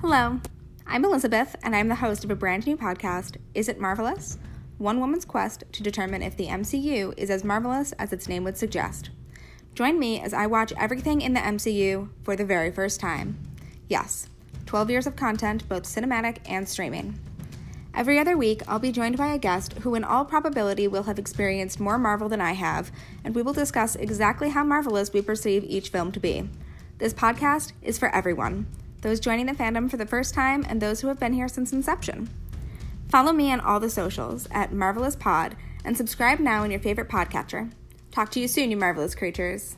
Hello, I'm Elizabeth, and I'm the host of a brand new podcast, Is It Marvelous? One woman's quest to determine if the MCU is as marvelous as its name would suggest. Join me as I watch everything in the MCU for the very first time. Yes, 12 years of content, both cinematic and streaming. Every other week, I'll be joined by a guest who, in all probability, will have experienced more Marvel than I have, and we will discuss exactly how marvelous we perceive each film to be. This podcast is for everyone those joining the fandom for the first time and those who have been here since inception. Follow me on all the socials at Marvelous Pod and subscribe now in your favorite podcatcher. Talk to you soon, you marvelous creatures.